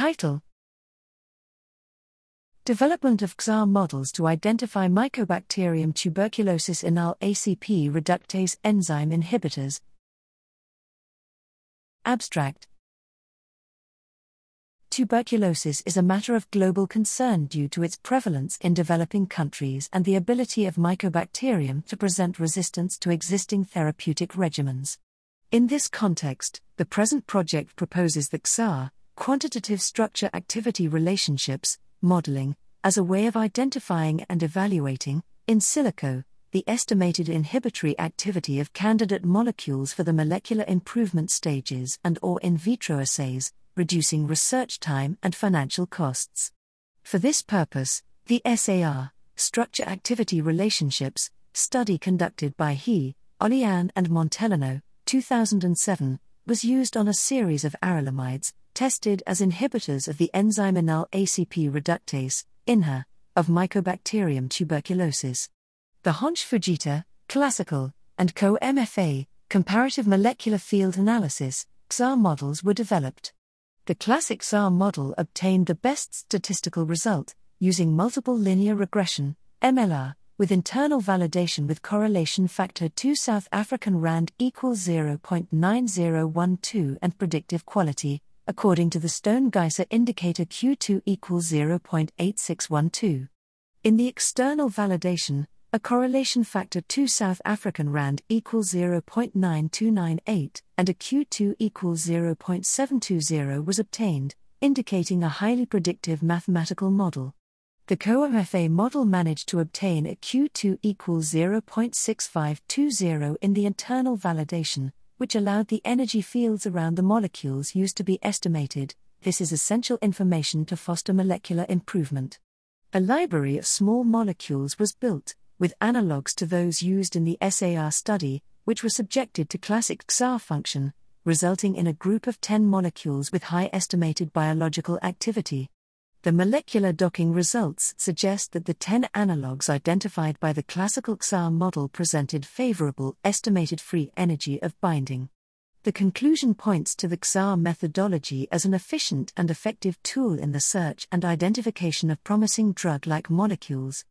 Title Development of XAR models to identify Mycobacterium tuberculosis enal ACP reductase enzyme inhibitors. Abstract Tuberculosis is a matter of global concern due to its prevalence in developing countries and the ability of Mycobacterium to present resistance to existing therapeutic regimens. In this context, the present project proposes the XR, quantitative structure activity relationships, modeling, as a way of identifying and evaluating, in silico, the estimated inhibitory activity of candidate molecules for the molecular improvement stages and or in vitro assays, reducing research time and financial costs. For this purpose, the SAR, Structure Activity Relationships, study conducted by He, Olian and Montellano, 2007, was used on a series of acrylamides, tested as inhibitors of the enzyme enal ACP reductase, INHA, of Mycobacterium tuberculosis. The Honch Fujita, classical, and co MFA, comparative molecular field analysis, XR models were developed. The classic XR model obtained the best statistical result, using multiple linear regression, MLR, with internal validation with correlation factor 2 South African Rand equals 0.9012 and predictive quality, according to the Stone Geiser indicator Q2 equals 0.8612. In the external validation, a correlation factor 2 South African Rand equals 0.9298 and a Q2 equals 0.720 was obtained, indicating a highly predictive mathematical model. The COMFA model managed to obtain a Q2 equals 0.6520 in the internal validation, which allowed the energy fields around the molecules used to be estimated. This is essential information to foster molecular improvement. A library of small molecules was built, with analogues to those used in the SAR study, which were subjected to classic XR function, resulting in a group of 10 molecules with high estimated biological activity. The molecular docking results suggest that the 10 analogues identified by the classical XR model presented favorable estimated free energy of binding. The conclusion points to the XR methodology as an efficient and effective tool in the search and identification of promising drug like molecules,